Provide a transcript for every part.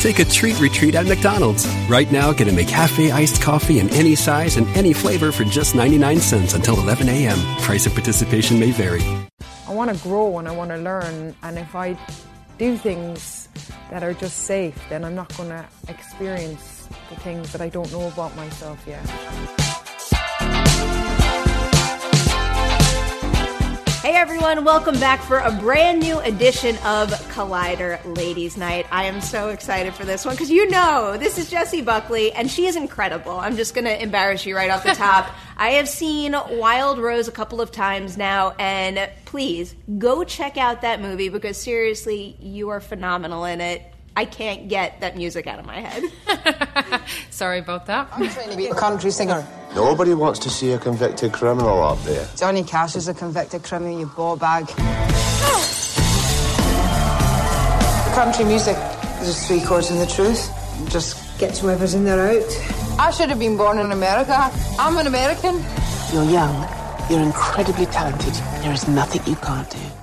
Take a treat retreat at McDonald's. Right now, get a McCafe iced coffee in any size and any flavor for just 99 cents until 11 a.m. Price of participation may vary. I want to grow and I want to learn, and if I do things that are just safe, then I'm not going to experience the things that I don't know about myself yet. Hey everyone, welcome back for a brand new edition of Collider Ladies Night. I am so excited for this one because you know this is Jessie Buckley and she is incredible. I'm just going to embarrass you right off the top. I have seen Wild Rose a couple of times now and please go check out that movie because seriously, you are phenomenal in it. I can't get that music out of my head. Sorry about that. I'm trying to be a country singer. Nobody wants to see a convicted criminal up there. Johnny Cash is a convicted criminal, you ball bag. country music is just three chords in the truth. Just gets whoever's in there out. I should have been born in America. I'm an American. You're young. You're incredibly talented. There is nothing you can't do.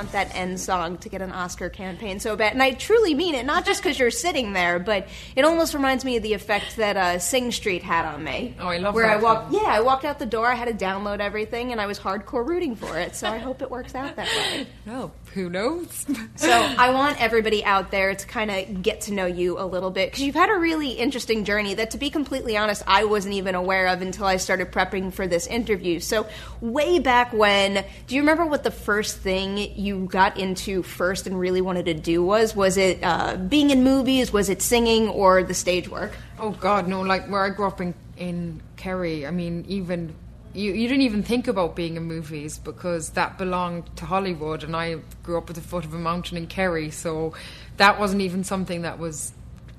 Want that end song to get an Oscar campaign so bad. And I truly mean it, not just because you're sitting there, but it almost reminds me of the effect that uh, Sing Street had on me. Oh, I love Where that I walked, yeah, I walked out the door, I had to download everything, and I was hardcore rooting for it. So I hope it works out that way. Well, who knows? So I want everybody out there to kind of get to know you a little bit because you've had a really interesting journey that, to be completely honest, I wasn't even aware of until I started prepping for this interview. So way back when, do you remember what the first thing you got into first and really wanted to do was? Was it uh, being in movies? Was it singing or the stage work? Oh God, no! Like where I grew up in in Kerry, I mean, even you, you didn't even think about being in movies because that belonged to Hollywood, and I grew up at the foot of a mountain in Kerry, so that wasn't even something that was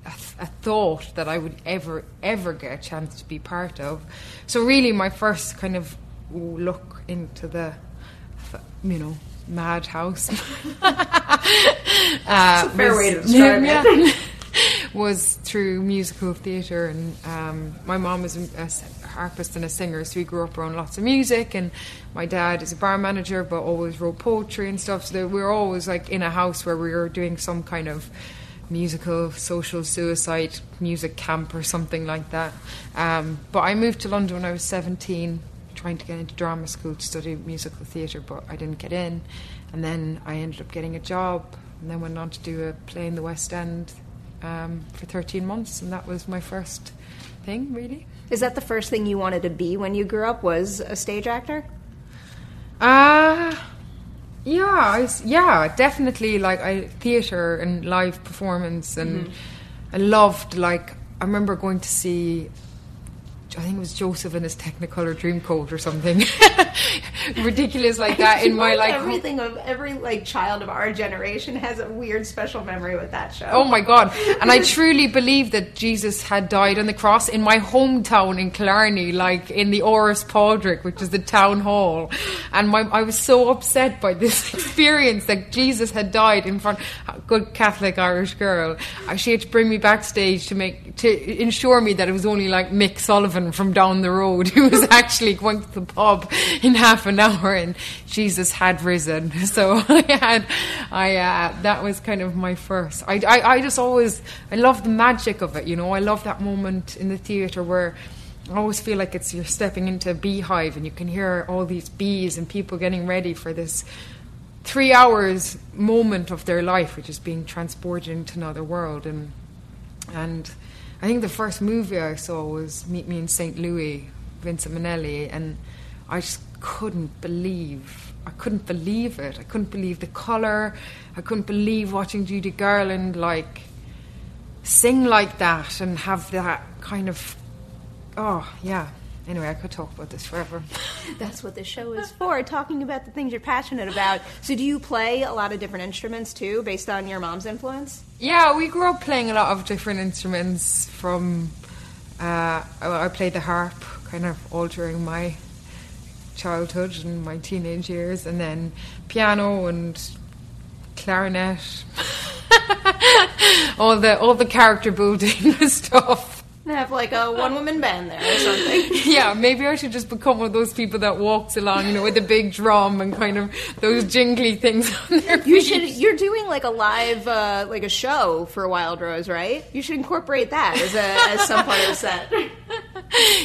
a, th- a thought that I would ever ever get a chance to be part of. So really, my first kind of look into the, you know, madhouse. uh, a fair was- way to describe it. yeah, was through musical theatre, and um, my mom was a, harpist and a singer, so we grew up around lots of music. And my dad is a bar manager, but always wrote poetry and stuff. So we were always like in a house where we were doing some kind of musical social suicide music camp or something like that. Um, but I moved to London when I was 17, trying to get into drama school to study musical theatre, but I didn't get in. And then I ended up getting a job, and then went on to do a play in the West End um, for 13 months, and that was my first thing, really. Is that the first thing you wanted to be when you grew up? Was a stage actor? Uh yeah, I, yeah, definitely. Like I theater and live performance, and Mhm. I loved. Like I remember going to see. I think it was Joseph in his Technicolor Dreamcoat or something ridiculous like that in my like everything of every like child of our generation has a weird special memory with that show. Oh my God. And I truly believe that Jesus had died on the cross in my hometown in Killarney, like in the Áras Phádraig, which is the town hall. And my, I was so upset by this experience that Jesus had died in front, a good Catholic Irish girl. Uh, She had to bring me backstage to make, to ensure me that it was only like Mick Sullivan from down the road who was actually going to the pub in half an hour and Jesus had risen. So I had, I, uh, that was kind of my first. I, I, I just always, I love the magic of it, you know. I love that moment in the theatre where I always feel like it's you're stepping into a beehive and you can hear all these bees and people getting ready for this three hours moment of their life, which is being transported into another world. And and I think the first movie I saw was Meet Me in St. Louis, Vincent Minnelli, and I just couldn't believe. I couldn't believe it. I couldn't believe the color. I couldn't believe watching Judy Garland like sing like that and have that kind of. Oh yeah. Anyway, I could talk about this forever. That's what this show is for, talking about the things you're passionate about. So, do you play a lot of different instruments too, based on your mom's influence? Yeah, we grew up playing a lot of different instruments. From uh, I I played the harp, kind of all during my childhood and my teenage years, and then piano and clarinet, all the all the character building stuff. And have like a one woman band there or something. Yeah, maybe I should just become one of those people that walks along, you know, with a big drum and kind of those jingly things on their You feet. should. You're doing like a live, uh, like a show for Wild Rose, right? You should incorporate that as a as some part of the set.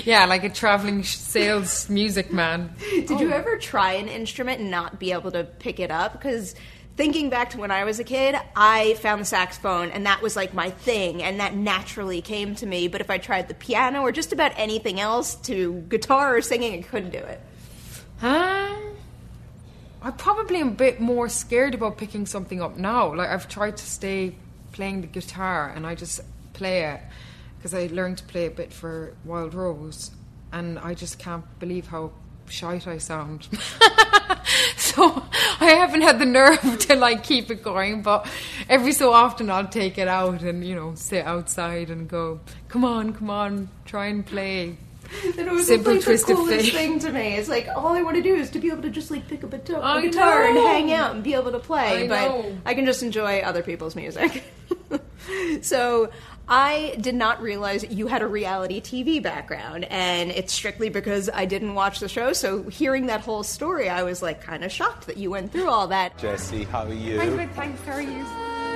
Yeah, like a traveling sales music man. Did you ever try an instrument and not be able to pick it up? Because thinking back to when I was a kid, I found the saxophone and that was like my thing, and that naturally came to me. But if I tried the piano or just about anything else to guitar or singing, I couldn't do it. Um, I probably am a bit more scared about picking something up now. Like I've tried to stay playing the guitar, and I just play it because I learned to play a bit for Wild Rose, and I just can't believe how shite I sound. so I haven't had the nerve to like keep it going, but every so often I'll take it out and you know sit outside and go, come on, come on, try and play. It was Simple like twisted the coolest thing to me. It's like all I want to do is to be able to just like pick up a, to- a I guitar and hang out and be able to play. I but know. I can just enjoy other people's music. so I did not realize you had a reality TV background, and it's strictly because I didn't watch the show. So hearing that whole story, I was like kind of shocked that you went through all that. Jessie, how are you? I'm good, thanks. How are you?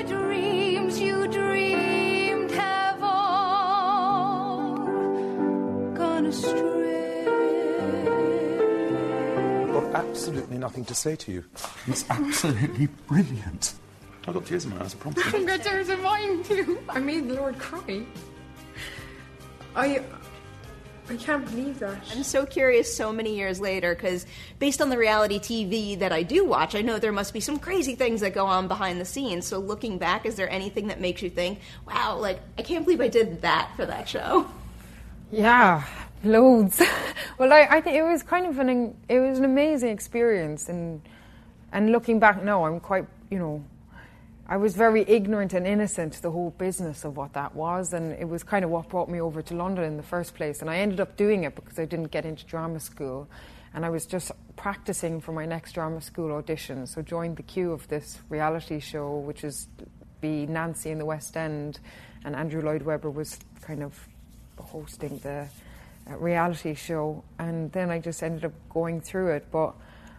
dreams you dreamed have all gone astray. got absolutely nothing to say to you. It's absolutely brilliant. I got tears in my eyes, I promise. I got tears in mine too. I made the Lord cry. I I can't believe that. I'm so curious so many years later because based on the reality TV that I do watch, I know there must be some crazy things that go on behind the scenes. So looking back, is there anything that makes you think, wow, like, I can't believe I did that for that show? Yeah, loads. well, I, I think it was kind of an it was an amazing experience, and and looking back now, I'm quite you know, I was very ignorant and innocent to the whole business of what that was, and it was kind of what brought me over to London in the first place. And I ended up doing it because I didn't get into drama school, and I was just practicing for my next drama school audition. So joined the queue of this reality show, which is be Nancy in the West End, and Andrew Lloyd Webber was kind of hosting the uh, reality show, and then I just ended up going through it. But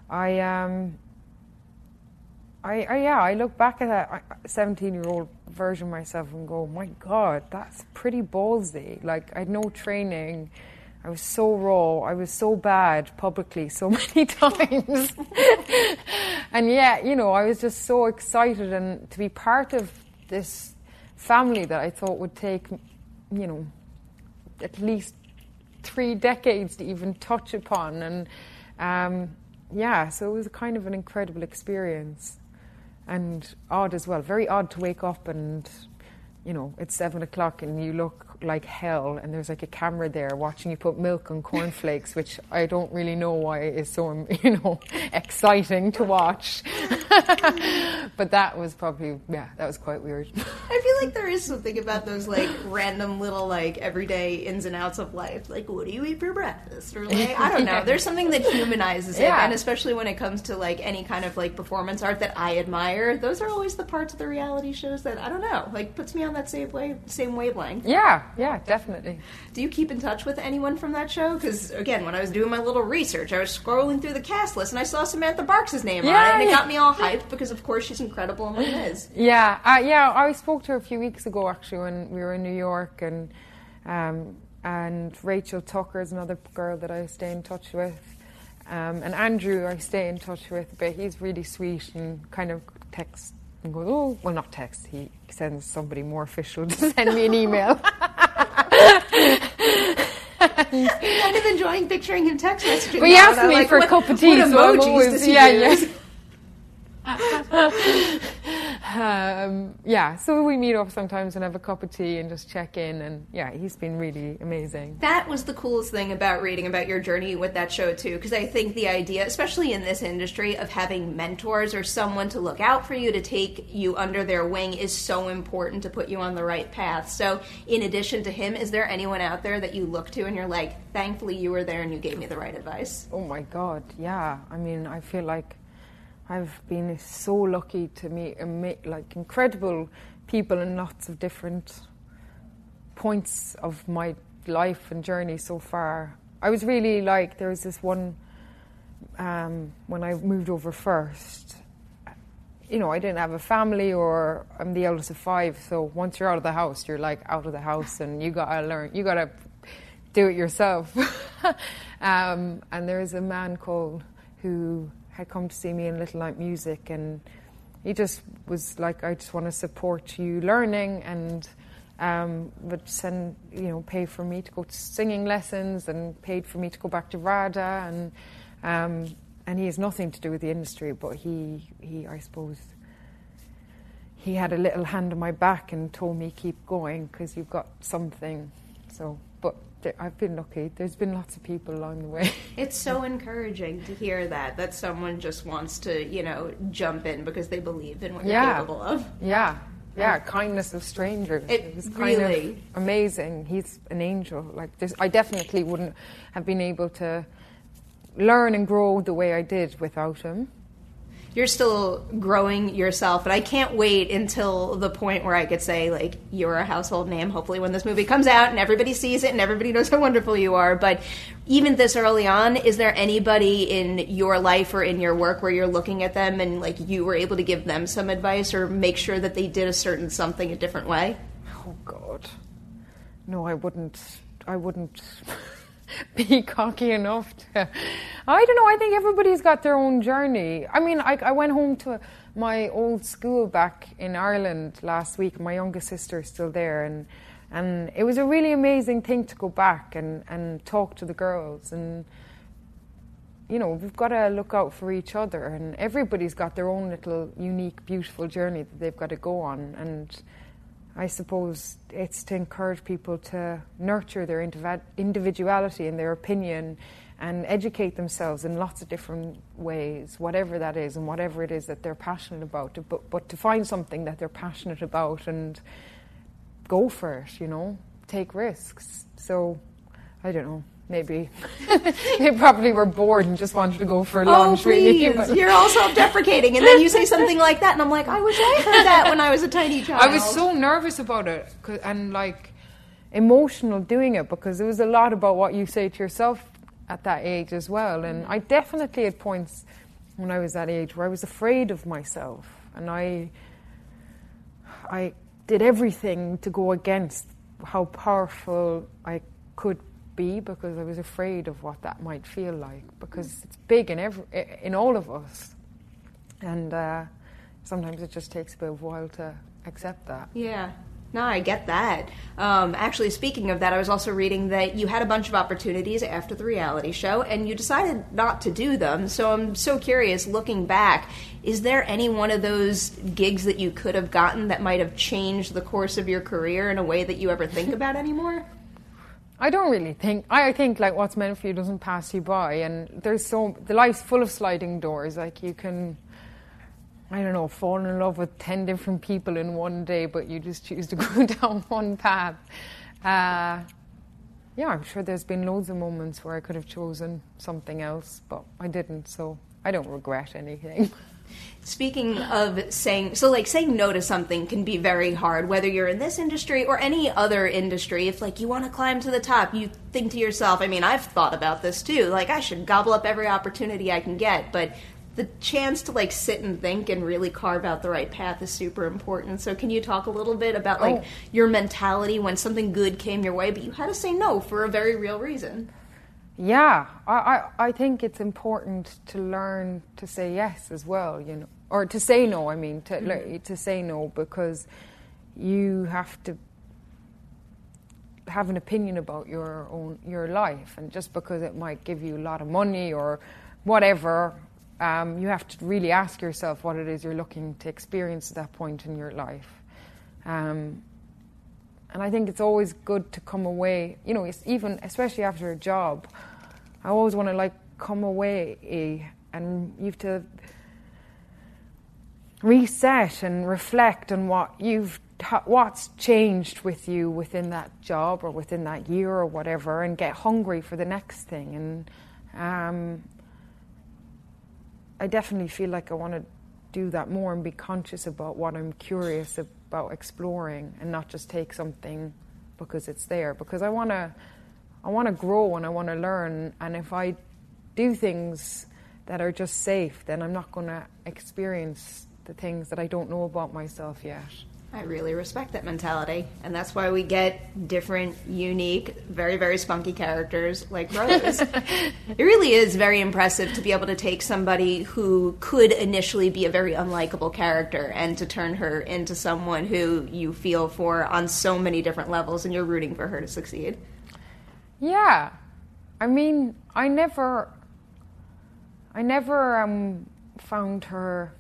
I, um, I, I yeah, I look back at that seventeen-year-old version of myself and go, "My God, that's pretty ballsy." Like I had no training. I was so raw. I was so bad publicly so many times. and yet, you know, I was just so excited and to be part of this family that I thought would take, you know, at least three decades to even touch upon. And um, yeah, so it was kind of an incredible experience and odd as well. Very odd to wake up and, you know, it's seven o'clock and you look like hell and there's like a camera there watching you put milk on cornflakes which i don't really know why is so you know exciting to watch but that was probably yeah that was quite weird I feel like there is something about those like random little like everyday ins and outs of life. Like, what do you eat for breakfast? Or like, I don't know. There's something that humanizes it, Yeah. and especially when it comes to like any kind of like performance art that I admire. Those are always the parts of the reality shows that I don't know, like puts me on that same wave, same wavelength. yeah yeah definitely Do you keep in touch with anyone from that show? Because again, when I was doing my little research, I was scrolling through the cast list and I saw Samantha Barks' name on it, Yeah, and it yeah. got me all hyped because of course she's incredible in what it is. Yeah, uh, yeah. I spoke to her a few weeks ago actually when we were in New York, and um, and Rachel Tucker is another girl that I stay in touch with, um, and Andrew I stay in touch with, but he's really sweet and kind of texts and goes, oh, well, not text. He sends somebody more official to send me an email. kind of enjoying picturing him text messaging. But he asked me like, for a cup of tea, what so I'm emojis always- yeah, yeah. Um, yeah, so we meet up sometimes and have a cup of tea and just check in, and yeah, he's been really amazing. That was the coolest thing about reading about your journey with that show too, because I think the idea, especially in this industry, of having mentors or someone to look out for you to take you under their wing is so important to put you on the right path. So, in addition to him, is there anyone out there that you look to and you're like, thankfully you were there and you gave me the right advice? Oh my God, yeah. I mean, I feel like I've been so lucky to meet like incredible people in lots of different points of my life and journey so far. I was really like there was this one um, when I moved over first. You know, I didn't have a family, or I'm the eldest of five. So once you're out of the house, you're like out of the house, and you gotta learn. You gotta do it yourself. um, and there was a man called who had come to see me in Little Night Music, and he just was like, "I just want to support you learning," and um, would send you know pay for me to go to singing lessons, and paid for me to go back to RADA, and um, and he has nothing to do with the industry, but he he I suppose he had a little hand on my back and told me keep going because you've got something. So, I've been lucky. There's been lots of people along the way. It's so encouraging to hear that that someone just wants to, you know, jump in because they believe in what you're capable of. yeah, yeah. Kindness of strangers. It was kind really- of amazing. He's an angel. Like this, I definitely wouldn't have been able to learn and grow the way I did without him. You're still growing yourself, and I can't wait until the point where I could say, like, you're a household name, hopefully, when this movie comes out and everybody sees it and everybody knows how wonderful you are. But even this early on, is there anybody in your life or in your work where you're looking at them and, like, you were able to give them some advice or make sure that they did a certain something a different way? Oh God, no, I wouldn't. I wouldn't be cocky enough to. I don't know. I think everybody's got their own journey. I mean, I, I went home to my old school back in Ireland last week. My youngest sister is still there, and and it was a really amazing thing to go back and and talk to the girls and. You know, we've got to look out for each other, and everybody's got their own little unique, beautiful journey that they've got to go on. And I suppose it's to encourage people to nurture their individuality and their opinion and educate themselves in lots of different ways, whatever that is and whatever it is that they're passionate about. But, but to find something that they're passionate about and go for it, you know, take risks. So, I don't know. Maybe they probably were bored and just wanted to go for Oh, lunch. please. Really, You're all self deprecating. And then you say something like that, and I'm like, I wish I heard that when I was a tiny child. I was so nervous about it and like emotional doing it because it was a lot about what you say to yourself at that age as well. And I definitely had points when I was that age where I was afraid of myself and I I did everything to go against how powerful I could be because I was afraid of what that might feel like because it's big in every in all of us. And uh, sometimes it just takes a bit of a while to accept that. Yeah. No, I get that. Um, actually, speaking of that, I was also reading that you had a bunch of opportunities after the reality show and you decided not to do them. So I'm so curious, looking back, is there any one of those gigs that you could have gotten that might have changed the course of your career in a way that you ever think about anymore? I don't really think. I think like what's meant for you doesn't pass you by, and there's so the life's full of sliding doors. Like you can, I don't know, fall in love with ten different people in one day, but you just choose to go down one path. Uh, yeah, I'm sure there's been loads of moments where I could have chosen something else, but I didn't. So I don't regret anything. Speaking of saying, so like saying no to something can be very hard, whether you're in this industry or any other industry. If like you want to climb to the top, you think to yourself, I mean, I've thought about this too. Like I should gobble up every opportunity I can get, but the chance to like sit and think and really carve out the right path is super important. So can you talk a little bit about like Oh. your mentality when something good came your way, but you had to say no for a very real reason? Yeah, I, I, I think it's important to learn to say yes as well, you know, or to say no. I mean, to le- to say no because you have to have an opinion about your own your life, and just because it might give you a lot of money or whatever, um, you have to really ask yourself what it is you're looking to experience at that point in your life. Um, and I think it's always good to come away, you know, even especially after a job. I always want to like come away eh, and you have to reset and reflect on what you've what's changed with you within that job or within that year or whatever, and get hungry for the next thing. And um, I definitely feel like I want to do that more and be conscious about what I'm curious about exploring, and not just take something because it's there. Because I want to, I want to grow and I want to learn. And if I do things that are just safe, then I'm not going to experience the things that I don't know about myself yet. I really respect that mentality, and that's why we get different, unique, very, very spunky characters like Rose. it really is very impressive to be able to take somebody who could initially be a very unlikable character and to turn her into someone who you feel for on so many different levels, and you're rooting for her to succeed. Yeah, I mean, I never, I never um, found her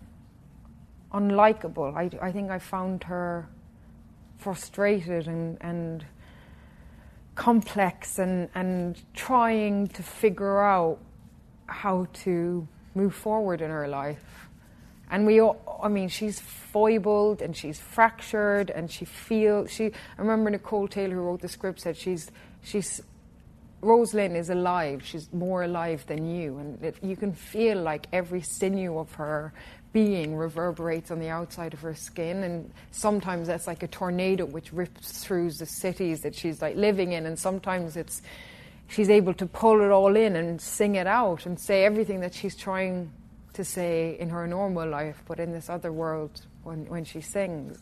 unlikable. I, I think I found her frustrated and, and complex and, and trying to figure out how to move forward in her life. And we all, I mean, she's foibled and she's fractured and she feels, she, I remember Nicole Taylor who wrote the script said she's, she's, Rose Lynn is alive. She's more alive than you. And it, you can feel like every sinew of her being reverberates on the outside of her skin. And sometimes that's like a tornado which rips through the cities that she's like living in. And sometimes it's, she's able to pull it all in and sing it out and say everything that she's trying to say in her normal life, but in this other world when, when she sings.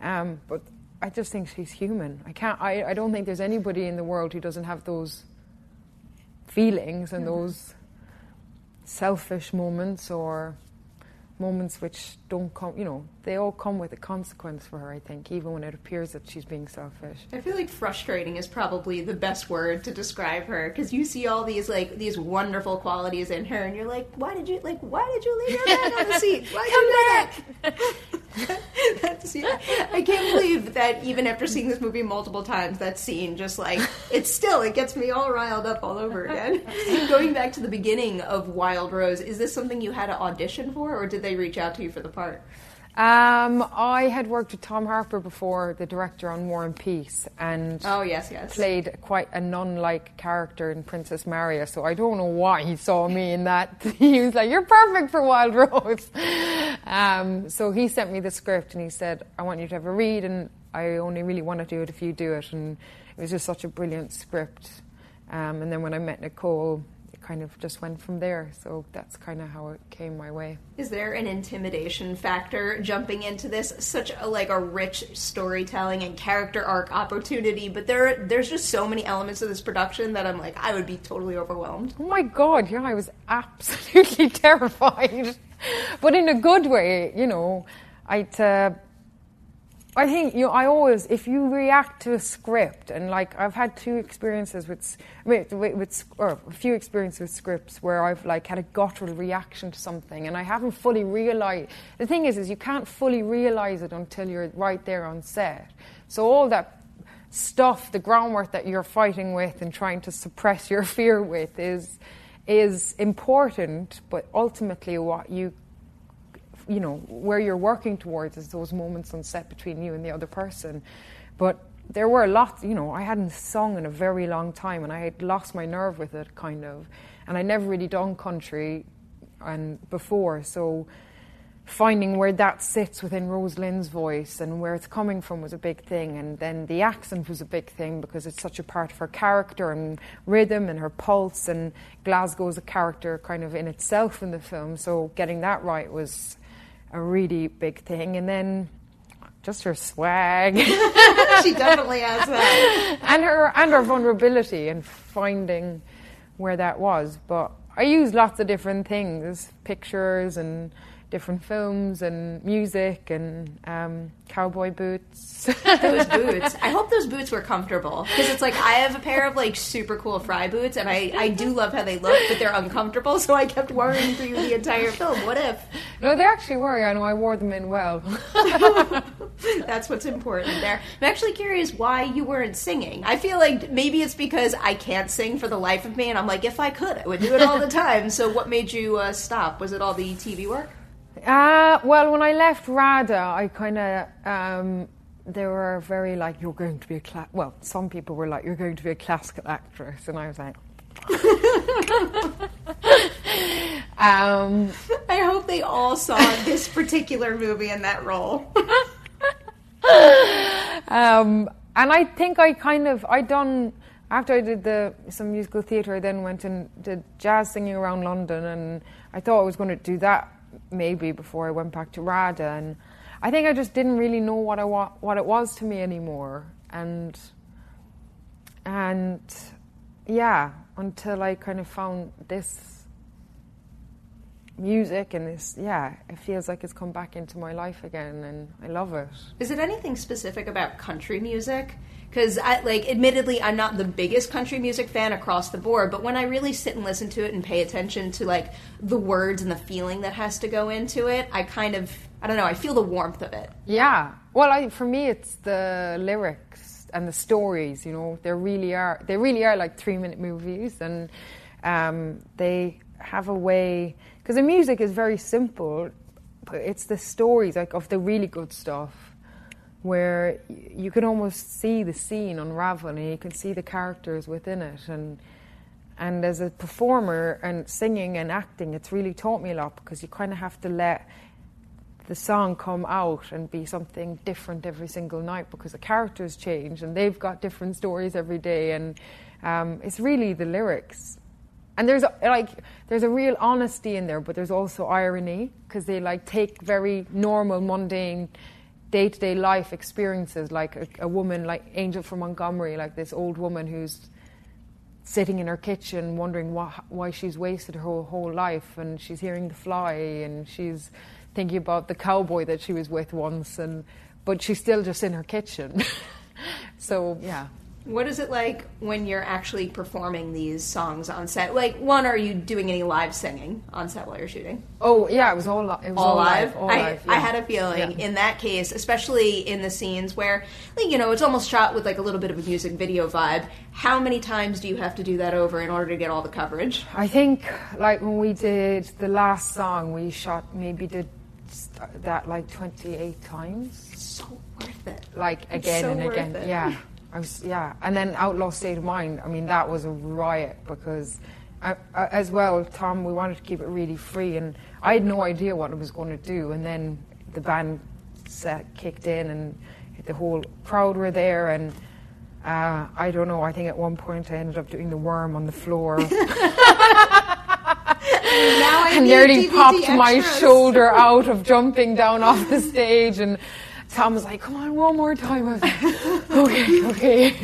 Um, but I just think she's human. I can't. I, I don't think there's anybody in the world who doesn't have those feelings and those selfish moments or moments which don't come. You know, they all come with a consequence for her. I think, even when it appears that she's being selfish. I feel like frustrating is probably the best word to describe her because you see all these like these wonderful qualities in her, and you're like, why did you like why did you leave your bag on the seat? Why did you do that? I can't believe that even after seeing this movie multiple times, that scene just like it's still it gets me all riled up all over again. Going back to the beginning of Wild Rose, is this something you had to audition for, or did they reach out to you for the part? Um, I had worked with Tom Harper before, the director on War and Peace, and Oh, yes, yes. played quite a nun-like character in Princess Maria. So I don't know why he saw me in that. he was like, "You're perfect for Wild Rose." Um, so he sent me the script and he said, "I want you to have a read, and I only really want to do it if you do it." And it was just such a brilliant script. Um, and then when I met Nicole, kind of just went from there. So that's kind of how it came my way. Is there an intimidation factor jumping into this? Such a, like a rich storytelling and character arc opportunity, but there there's just so many elements of this production that I'm like I would be totally overwhelmed. Oh my god, yeah, I was absolutely terrified, but in a good way. You know, I. Uh, I think you know, I always, if you react to a script, and like I've had two experiences with, with, with or a few experiences with scripts where I've like had a guttural reaction to something, and I haven't fully realized. The thing is, is you can't fully realize it until you're right there on set. So all that stuff, the groundwork that you're fighting with and trying to suppress your fear with, is is important, but ultimately what you you know where you're working towards is those moments on set between you and the other person but there were lots you know i hadn't sung in a very long time and i had lost my nerve with it kind of and I'd never really done country and before so finding where that sits within Rose-Lynn's voice and where it's coming from was a big thing. And then the accent was a big thing because it's such a part of her character and rhythm and her pulse. And Glasgow's a character kind of in itself in the film. So getting that right was a really big thing. And then just her swag. she definitely has that. and her and her vulnerability and finding where that was. But I used lots of different things, pictures and different films and music and um, cowboy boots. those boots. I hope those boots were comfortable because it's like I have a pair of like super cool Frye boots and I, I do love how they look, but they're uncomfortable. So I kept worrying for you the entire film. What if? No, they actually were. I know I wore them in well. That's what's important there. I'm actually curious why you weren't singing. I feel like maybe it's because I can't sing for the life of me, and I'm like, if I could, I would do it all the time. So what made you uh, stop? Was it all the TV work? Uh, well, when I left RADA, I kind of, um, they were very like, you're going to be a, cla-. well, some people were like, you're going to be a classical actress. And I was like, um, I hope they all saw this particular movie in that role. um, and I think I kind of, I done, after I did the some musical theatre, I then went and did jazz singing around London, and I thought I was going to do that maybe before I went back to RADA, and I think I just didn't really know what I wa- what it was to me anymore, and and yeah, until I kind of found this music and this yeah, it feels like it's come back into my life again, and I love it. Is it anything specific about country music? Because I like, admittedly, I'm not the biggest country music fan across the board, but when I really sit and listen to it and pay attention to like the words and the feeling that has to go into it, I kind of, I don't know, I feel the warmth of it. Yeah. Well, I, for me, it's the lyrics and the stories. You know, they really are. They really are like three-minute movies, and um, they have a way because the music is very simple, but it's the stories like of the really good stuff where you can almost see the scene unravel and you can see the characters within it. And and as a performer and singing and acting it's really taught me a lot because you kind of have to let the song come out and be something different every single night because the characters change and they've got different stories every day. And um, it's really the lyrics. And there's a, like there's a real honesty in there but there's also irony because they like take very normal mundane day-to-day life experiences like a, a, woman like angel from montgomery like this old woman who's sitting in her kitchen wondering why, why she's wasted her whole, whole life and she's hearing the fly and she's thinking about the cowboy that she was with once and but she's still just in her kitchen. So yeah what is it like when you're actually performing these songs on set? Like, one, are you doing any live singing on set while you're shooting? Oh yeah, it was all, li- it was all, all live. live. All I, live yeah. I had a feeling yeah. in that case, especially in the scenes where, like, you know, it's almost shot with like a little bit of a music video vibe. How many times do you have to do that over in order to get all the coverage? I think, like when we did the last song, we shot maybe did that like 28 times. So worth it. Like again so and again. it. Yeah. I was, yeah. And then Outlaw State of Mind, I mean, that was a riot because, I, I, as well, Tom, we wanted to keep it really free, and I had no idea what it was going to do. And then the band set kicked in, and the whole crowd were there, and uh, I don't know, I think at one point I ended up doing the worm on the floor. Now I and nearly DVD popped my shoulder out of jumping down off the stage. And Tom was like, "Come on, one more time." Like, okay, okay.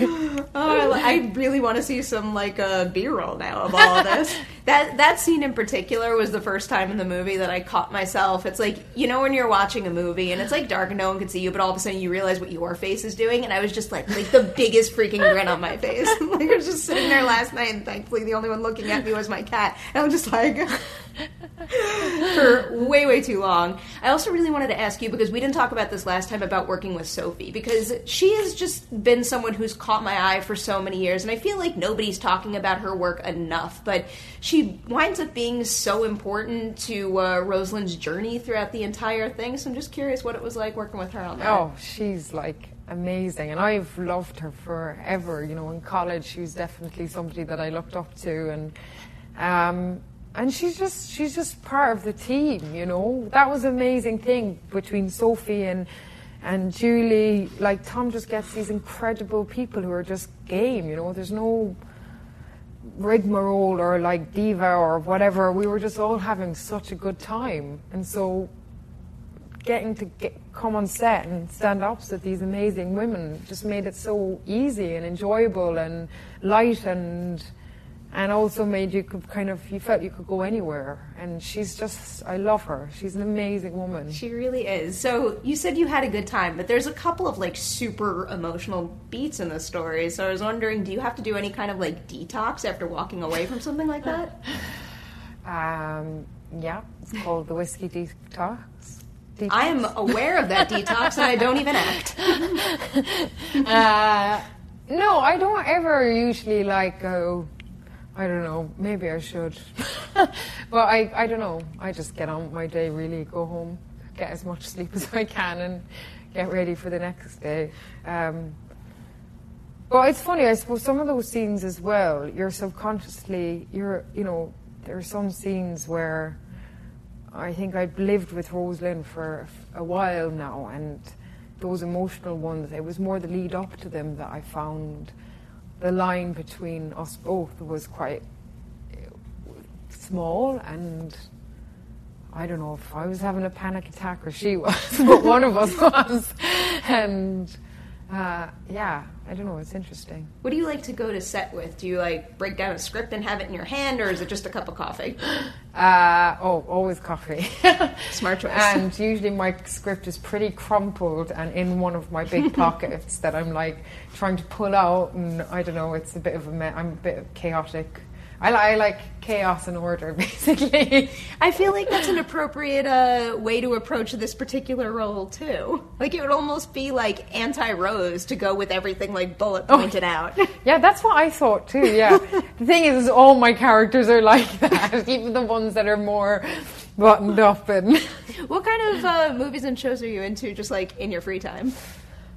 Oh, I, I really want to see some like uh, B-roll now of all of this. that that scene in particular was the first time in the movie that I caught myself. It's like you know when you're watching a movie and it's like dark and no one can see you, but all of a sudden you realize what your face is doing, and I was just like like the biggest freaking grin on my face. like I was just sitting there last night, and thankfully the only one looking at me was my cat, and I'm just like. For way way too long. I also really wanted to ask you because we didn't talk about this last time about working with Sophie because she has just been someone who's caught my eye for so many years and I feel like nobody's talking about her work enough, but she winds up being so important to uh, Rose-Lynn's journey throughout the entire thing. So I'm just curious what it was like working with her on that. Oh, she's like amazing, and I've loved her forever. You know, in college, she was definitely somebody that I looked up to, and um, and she's just she's just part of the team. You know, that was an amazing thing between Sophie and and Julie. Like Tom just gets these incredible people who are just game. You know, there's no rigmarole or like diva or whatever. We were just all having such a good time, and so getting to get, come on set and stand opposite these amazing women just made it so easy and enjoyable and light and and also made you could kind of you felt you could go anywhere and she's just I love her she's an amazing woman She really is. So you said you had a good time, but there's a couple of like super emotional beats in the story. So I was wondering, do you have to do any kind of like detox after walking away from something like that? um, yeah it's called the whiskey detox I am aware of that detox and I don't even act. uh, no, I don't ever usually like go. I don't know. Maybe I should, but I I don't know. I just get on with my day. Really, go home, get as much sleep as I can, and get ready for the next day. Um, but it's funny. I suppose some of those scenes as well. You're subconsciously. You're you know. There are some scenes where I think I'd lived with Rose-Lynn for a while now, and those emotional ones, it was more the lead up to them that I found the line between us both was quite uh, small, and I don't know if I was having a panic attack or she was, but one of us was. And uh, yeah, I don't know, it's interesting. What do you like to go to set with? Do you like break down a script and have it in your hand, or is it just a cup of coffee? Uh, oh, always coffee. Smart choice. And usually my script is pretty crumpled and in one of my big pockets that I'm like trying to pull out, and I don't know. It's a bit of a. Me- I'm a bit chaotic. I, li- I like chaos and order, basically. I feel like that's an appropriate uh, way to approach this particular role too. Like it would almost be like anti-Rose to go with everything like bullet pointed out. Yeah, that's what I thought too. Yeah, the thing is, is, all my characters are like that, even the ones that are more buttoned up and. what kind of uh, movies and shows are you into, just like in your free time?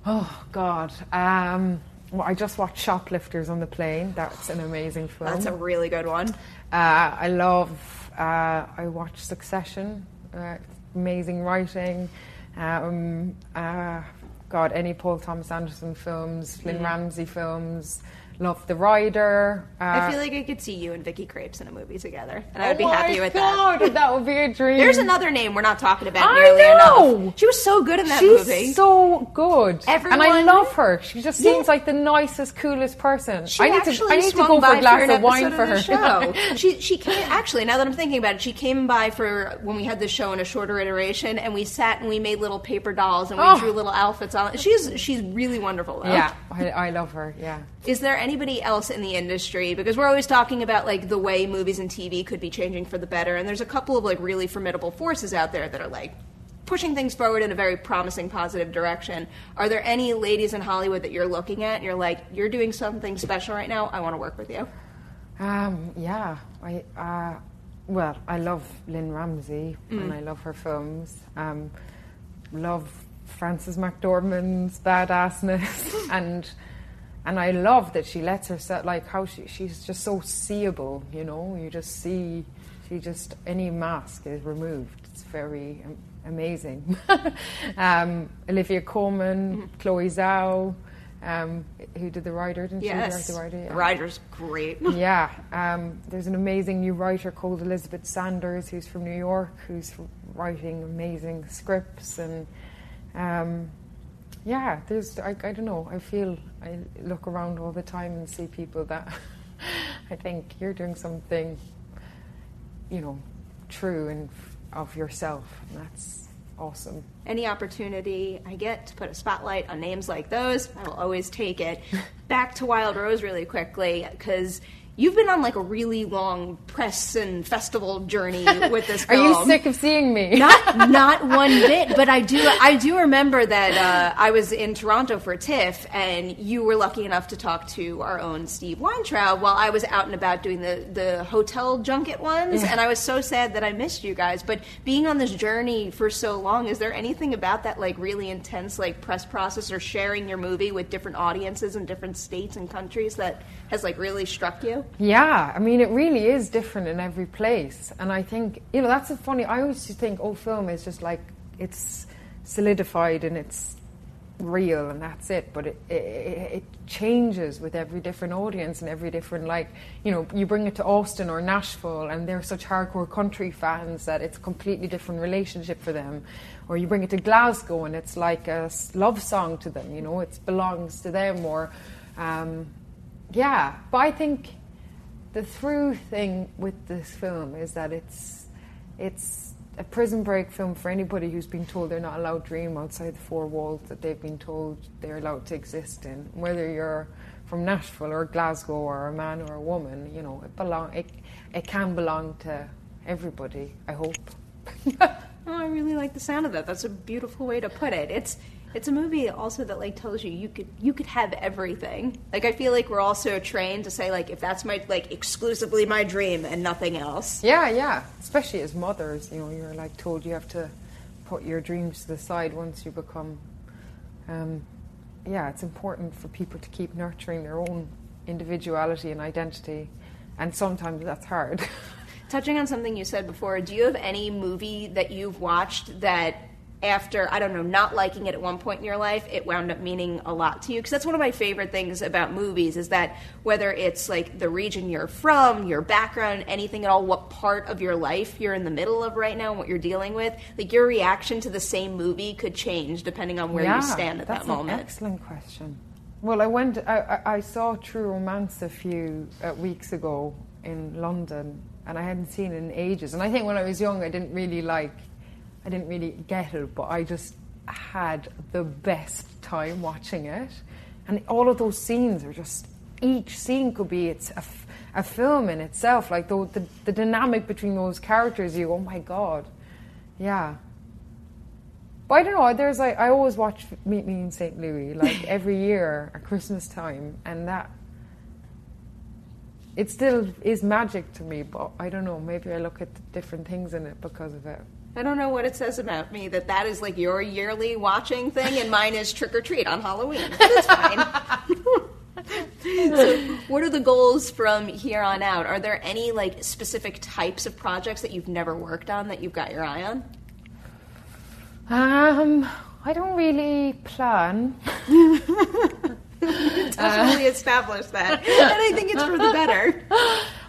Oh God. Um, well, I just watched Shoplifters on the plane. That's an amazing film. That's a really good one. Uh, I love. Uh, I watched Succession. Uh, amazing writing. Um, uh, God, any Paul Thomas Anderson films, Lynne Mm. Ramsay films. Love The Rider. Uh, I feel like I could see you and Vicky Krieps in a movie together, and I would oh be happy with God, that. that would be a dream. There's another name we're not talking about I nearly know. enough. She was so good in that She's movie. so good, and I love her. She just Yeah. seems like the nicest, coolest person. She I need to. I need to go for a glass an of wine for her. show. she she came actually. Now that I'm thinking about it, she came by for when we had the show in a shorter iteration, and we sat and we made little paper dolls and we Oh. drew little outfits on. She's she's really wonderful. Though. yeah, I, I love her. Yeah. Is there anybody else in the industry? Because we're always talking about like the way movies and TV could be changing for the better, and there's a couple of like really formidable forces out there that are like pushing things forward in a very promising, positive direction. Are there any ladies in Hollywood that you're looking at and you're like, you're doing something special right now? I want to work with you. Um, yeah, I uh, well, I love Lynne Ramsay Mm. and I love her films. Um, love Frances McDormand's badassness and and I love that she lets herself like how she she's just so seeable. You know, you just see she just any mask is removed. It's very um, amazing. um, Olivia Colman, Chloe Zhao. Um, who did the Rider? Didn't Yes. she the Rider? The Rider's great. yeah, um, there's an amazing new writer called Elizabeth Sanders, who's from New York, who's writing amazing scripts, and um, yeah, there's I, I don't know. I feel I look around all the time and see people that I think you're doing something, you know, true and of yourself, and that's awesome. Any opportunity I get to put a spotlight on names like those, I will always take it. Back to Wild Rose really quickly, because you've been on like a really long press and festival journey with this Are you sick of seeing me? Not, not one bit. But I do, I do remember that uh, I was in Toronto for TIFF, and you were lucky enough to talk to our own Steve Weintraub while I was out and about doing the the hotel junket ones. Yeah. And I was so sad that I missed you guys. But being on this journey for so long, is there anything about that like really intense like press process or sharing your movie with different audiences in different states and countries that has like really struck you? Yeah, I mean, it really is different in every place. And I think, you know, that's a funny, I always think, oh, film is just like, it's solidified and it's real and that's it. But it, it, it changes with every different audience and every different, like, you know, you bring it to Austin or Nashville and they're such hardcore country fans that it's a completely different relationship for them. Or you bring it to Glasgow and it's like a love song to them, you know, it belongs to them. Or, um, yeah, but I think the through thing with this film is that it's it's a prison break film for anybody who's been told they're not allowed to dream outside the four walls that they've been told they're allowed to exist in. Whether you're from Nashville or Glasgow or a man or a woman, you know, it belong it, it can belong to everybody, I hope. Oh, I really like the sound of that. That's a beautiful way to put it. It's it's a movie also that like tells you you could you could have everything. Like I feel like we're also trained to say like if that's my like exclusively my dream and nothing else. Yeah, yeah. Especially as mothers, you know, you're like told you have to put your dreams to the side once you become. Um, yeah, it's important for people to keep nurturing their own individuality and identity, and sometimes that's hard. Touching on something you said before, do you have any movie that you've watched that after, I don't know, not liking it at one point in your life, it wound up meaning a lot to you? Because that's one of my favorite things about movies is that whether it's like the region you're from, your background, anything at all, what part of your life you're in the middle of right now, and what you're dealing with, like your reaction to the same movie could change depending on where yeah, you stand at that moment. That's an excellent question. Well, I went. I, I I saw True Romance a few uh, weeks ago in London, and I hadn't seen it in ages. And I think when I was young, I didn't really like. I didn't really get it, but I just had the best time watching it. And all of those scenes are just. Each scene could be it's a, f- a film in itself. Like the, the the dynamic between those characters, you go, oh my god, yeah. But I don't know. There's like I always watch Meet Me in St. Louis like every year at Christmas time, and that it still is magic to me. But I don't know. Maybe I look at different things in it because of it. I don't know what it says about me that that is like your yearly watching thing, and mine is trick or treat on Halloween. But it's fine. so, what are the goals from here on out? Are there any like specific types of projects that you've never worked on that you've got your eye on? Um, I don't really plan. Definitely establish that, and I think it's for the better.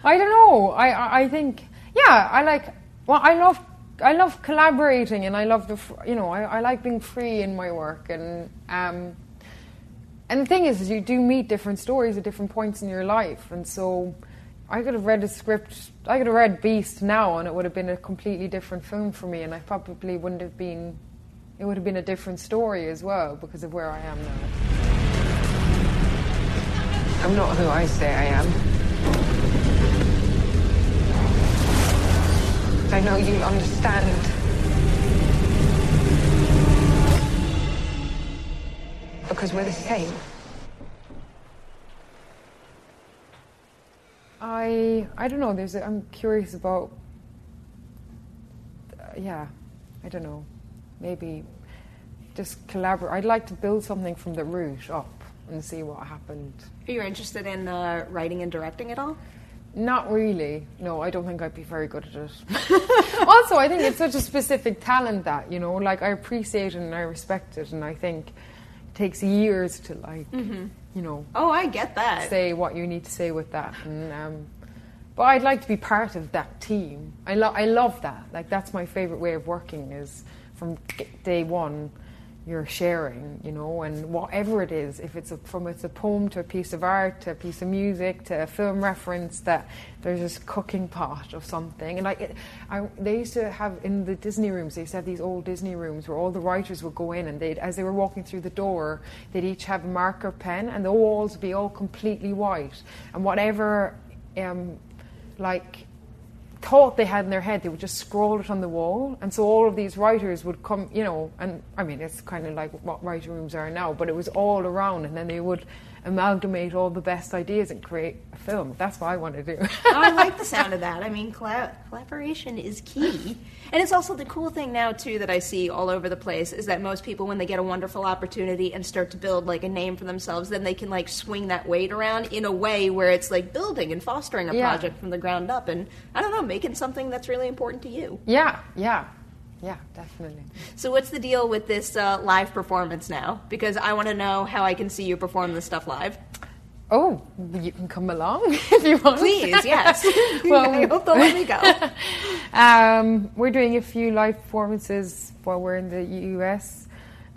I don't know. I, I I think yeah. I like. Well, I love I love collaborating, and I love the you know I, I like being free in my work, and um, and the thing is, is you do meet different stories at different points in your life, and so I could have read a script. I could have read Beast now, and it would have been a completely different film for me, and I probably wouldn't have been. It would have been a different story as well because of where I am now. I'm not who I say I am. I know you'll understand. Because we're the same. I I don't know. There's a, I'm curious about yeah, I don't know, maybe just collaborate. I'd like to build something from the root up and see what happened. Are you interested in uh, writing and directing at all? Not really. No, I don't think I'd be very good at it. also, I think it's such a specific talent that, you know, like I appreciate it and I respect it, and I think it takes years to, like, Mhm. you know. Oh, I get that. Say what you need to say with that. And, um, but I'd like to be part of that team. I, lo- I love that. Like, that's my favourite way of working is from day one you're sharing, you know, and whatever it is, if it's a, from it's a poem to a piece of art to a piece of music to a film reference, that there's this cooking pot of something. And like, it, I, they used to have in the Disney rooms, they used to have these old Disney rooms where all the writers would go in and they'd, as they were walking through the door, they'd each have a marker pen and the walls would be all completely white. And whatever, um, like, thought they had in their head, they would just scroll it on the wall. And so all of these writers would come, you know, and I mean, it's kind of like what writing rooms are now, but it was all around. And then they would amalgamate all the best ideas and create a film. That's what I want to do. Oh, I like the sound of that. I mean, colla- collaboration is key. And it's also the cool thing now, too, that I see all over the place is that most people, when they get a wonderful opportunity and start to build like a name for themselves, then they can like swing that weight around in a way where it's like building and fostering a Yeah. project from the ground up and, I don't know, making something that's really important to you. yeah, yeah, yeah, definitely. So, what's the deal with this uh, live performance now? Because I want to know how I can see you perform this stuff live. Oh, you can come along if you want. Please, yes. well, I hope they'll let me go. um, we're doing a few live performances while we're in the US.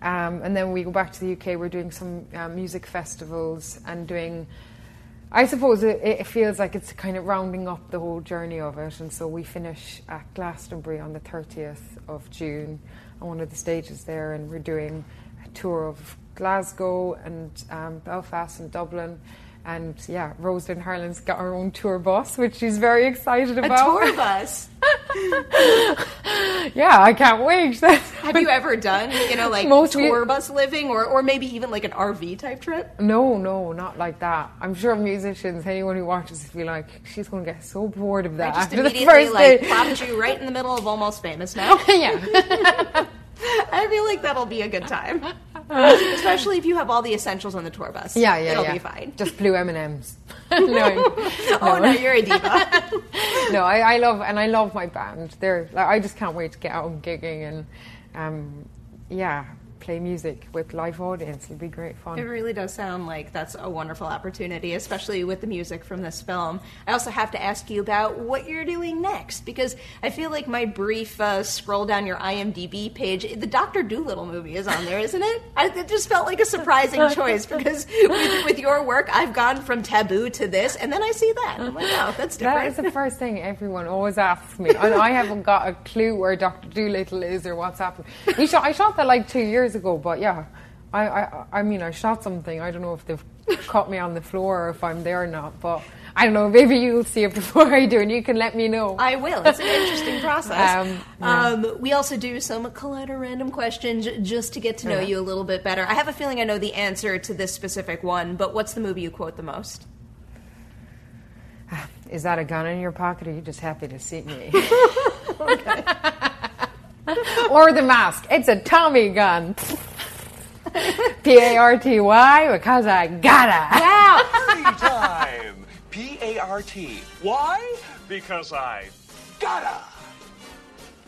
Um, and then we go back to the UK. We're doing some um, music festivals and doing. I suppose it, it feels like it's kind of rounding up the whole journey of it. And so we finish at Glastonbury on the 30th of June on one of the stages there. And we're doing a tour of Glasgow and um, Belfast and Dublin. And yeah, Rose Rose-Lynn Harlan's got her own tour bus, which she's very excited about. A tour bus. yeah, I can't wait. Have you ever done, you know, like Mostly- tour bus living or, or maybe even like an RV type trip? No, no, not like that. I'm sure musicians, anyone who watches, will be like, she's going to get so bored of that I just after the immediately first like day. plopped you right in the middle of almost famous now. yeah. I feel like that'll be a good time. Especially if you have all the essentials on the tour bus. Yeah, yeah, It'll yeah. be fine. Just blue M and M's. no, Oh no, you're a diva. no, I, I love and I love my band. They're like I just can't wait to get out and gigging and um, yeah, play music with live audience. It'd be great fun. It really does sound like that's a wonderful opportunity, especially with the music from this film. I also have to ask you about what you're doing next because I feel like my brief uh, scroll down your IMDb page, the Doctor Dolittle movie is on there, isn't it? I, it just felt like a surprising choice because with, with your work, I've gone from taboo to this, and then I see that. I'm like, oh, that's different. is the first thing everyone always asks me, and I haven't got a clue where Doctor Dolittle is or what's happening. We shot, I shot that like two years ago, but yeah, I, I, I mean, I shot something. I don't know if they've caught me on the floor or if I'm there or not, but I don't know. Maybe you'll see it before I do, and you can let me know. I will. It's an interesting process. Um, yeah. Um, we also do some collider random questions just to get to know Yeah. you a little bit better. I have a feeling I know the answer to this specific one, but what's the movie you quote the most? Is that a gun in your pocket, or are you just happy to see me? or the mask. It's a Tommy gun. P A R T Y because I gotta. Wow. time. P A R T. Why? Because I gotta.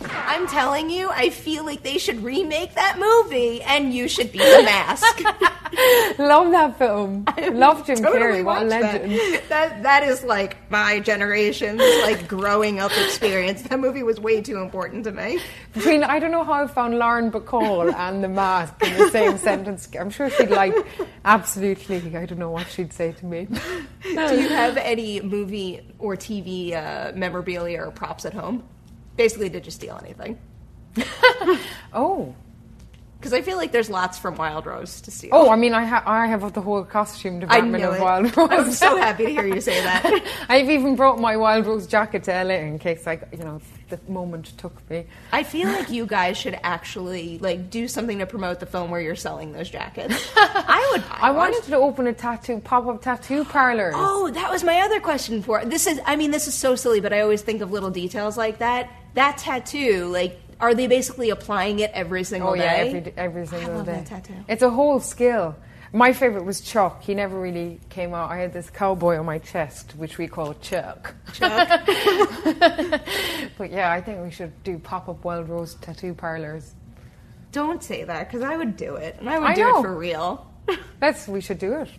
I'm telling you, I feel like they should remake that movie, and you should be the mask. Love that film. Love Jim Totally Carrey. What a watch that. That that is like my generation's like growing up experience. That movie was way too important to me. Between I don't know how I found Lauren Bacall and the mask in the same sentence. I'm sure she'd like absolutely. I don't know what she'd say to me. Do you have any movie or TV uh, memorabilia or props at home? Basically, did you steal anything? oh. Because I feel like there's lots from Wild Rose to steal. Oh, I mean, I, ha- I have the whole costume department of it. Wild Rose. I'm so happy to hear you say that. I've even brought my Wild Rose jacket to LA in case, like, you know, the moment took me. I feel like you guys should actually like do something to promote the film where you're selling those jackets. I would. I wanted to open a tattoo, pop-up tattoo parlor. Oh, that was my other question for this is I mean this is so silly, but I always think of little details like that. That tattoo, like Are they basically applying it every single oh day? yeah, every every single I love day. that tattoo. It's a whole skill. My favorite was Chuck. He never really came out. I had this cowboy on my chest, which we call Chuck. Chuck. but yeah, I think we should do pop-up wild rose tattoo parlors. Don't say that because I would do it, and I would I do know. it for real. That's we should do it.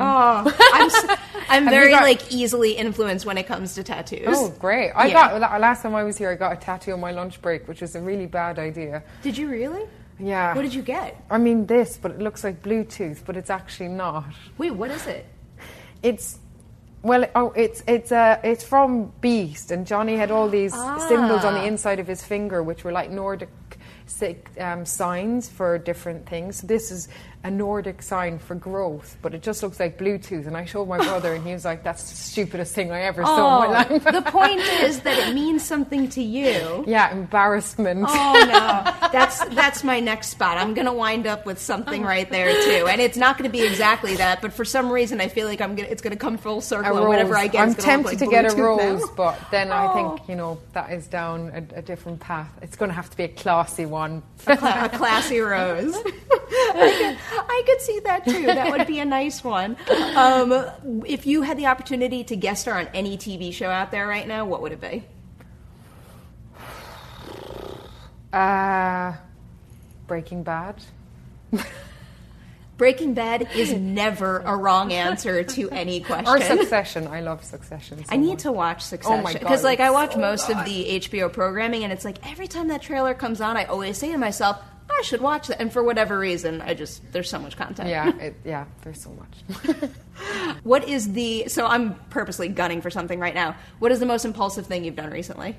Oh, I'm I'm very got- like easily influenced when it comes to tattoos. Oh, great! I Yeah. got last time I was here. I got a tattoo on my lunch break, which was a really bad idea. Did you really? Yeah. What did you get? I mean, this, but it looks like Bluetooth, but it's actually not. Wait, what is it? It's well, oh, it's it's uh, it's from Beast, and Johnny had all these symbols on the Ah. inside of his finger, which were like Nordic um, signs for different things. So this is a Nordic sign for growth, but it just looks like Bluetooth. And I showed my brother, and he was like, "That's the stupidest thing I ever saw in my Oh, life." the point is that it means something to you. yeah, embarrassment. Oh no, that's that's my next spot. I'm gonna wind up with something right there too, and it's not gonna be exactly that. But for some reason, I feel like I'm gonna it's gonna come full circle. rose. and whatever I get, I'm gonna tempted like to get a Bluetooth now. rose, but then I Oh. think you know that is down a, a different path. It's going to have to be a classy one. a, cla- a classy rose. I, could, I could see that too. That would be a nice one. Um, if you had the opportunity to guest star on any TV show out there right now, what would it be? Uh, Breaking Bad. Breaking Bad is never a wrong answer to any question. Or Succession. I love Succession. So I need much. to watch Succession Oh because, like, I watch so most of the HBO programming, and it's like every time that trailer comes on, I always say to myself, "I should watch that." And for whatever reason, I just there's so much content. Yeah, it, yeah. There's so much. What is the? So I'm purposely gunning for something right now. What is the most impulsive thing you've done recently?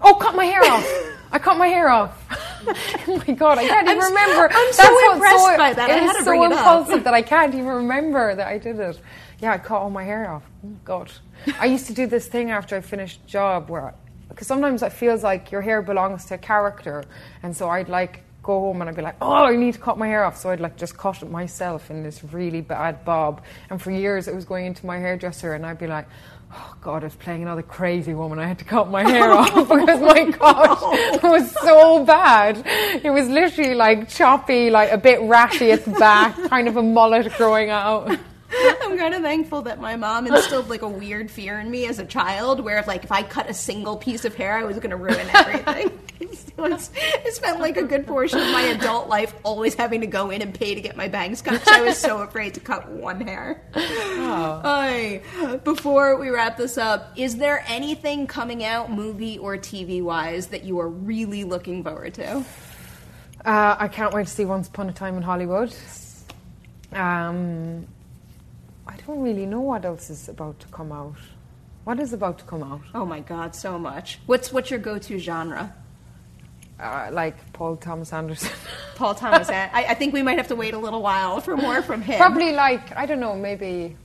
Oh, cut my hair off! I cut my hair off. oh my god, I can't I'm even remember. I'm so what's impressed by that. I had is so it impulsive that I can't even remember that I did it. Yeah, I cut all my hair off. Oh god, I used to do this thing after I finished job where, because sometimes it feels like your hair belongs to a character, and so I'd like go home and I'd be like, oh, I need to cut my hair off. So I'd like just cut it myself in this really bad bob. And for years it was going into my hairdresser, and I'd be like. Oh God, I was playing another crazy woman. I had to cut my hair off because my gosh, it was so bad. It was literally like choppy, like a bit ratty at the back, kind of a mullet growing out. I'm kind of thankful that my mom instilled like a weird fear in me as a child, where if like if I cut a single piece of hair, I was going to ruin everything. so it's, I spent like a good portion of my adult life always having to go in and pay to get my bangs cut. So I was so afraid to cut one hair. Oh. Ay, before we wrap this up, is there anything coming out, movie or TV wise, that you are really looking forward to? Uh, I can't wait to see Once Upon a Time in Hollywood. Um, I don't really know what else is about to come out. What is about to come out? Oh my god, so much. What's what's your go to genre? Uh, like Paul Thomas Anderson. Paul Thomas. I, I think we might have to wait a little while for more from him. Probably like I don't know. Maybe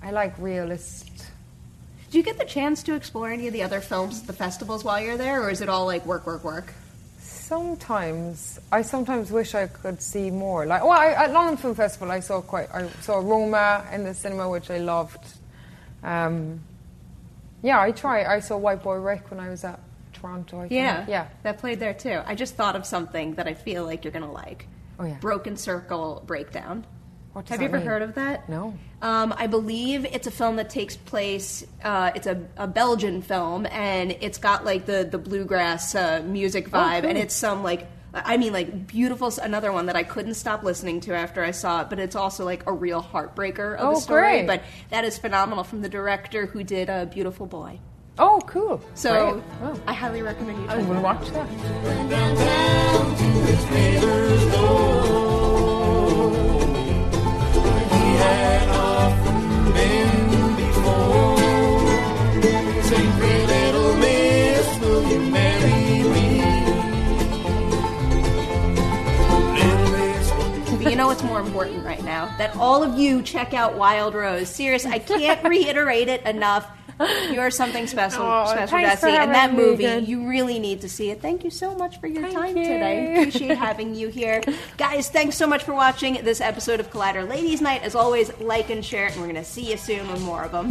I like realist. Do you get the chance to explore any of the other films at the festivals while you're there, or is it all like work, work, work? Sometimes I sometimes wish I could see more. Like, well, I, at London Film Festival, I saw quite. I saw Roma in the cinema, which I loved. Um, yeah, I try. I saw White Boy Rick when I was at Toronto. I think. Yeah, yeah. that played there too. I just thought of something that I feel like you're gonna like. Oh yeah, Broken Circle Breakdown. What does Have you ever mean? heard of that? No. Um, I believe it's a film that takes place. Uh, it's a, a Belgian film, and it's got like the the bluegrass uh, music Oh, vibe, cool. and it's some like. I mean, like beautiful. Another one that I couldn't stop listening to after I saw it, but it's also like a real heartbreaker of Oh, a story. great. But that is phenomenal from the director who did a Beautiful Boy. Oh, cool. So Great. Wow. I highly recommend you. I check will it watch that. Know what's more important right now? That all of you check out Wild Rose. Serious, I can't reiterate it enough. You're something special, Oh, special, for And that movie, again. you really need to see it. Thank you so much for your time you. today. Appreciate having you here. Guys, thanks so much for watching this episode of Collider Ladies Night. As always, like and share it, and we're going to see you soon with more of them.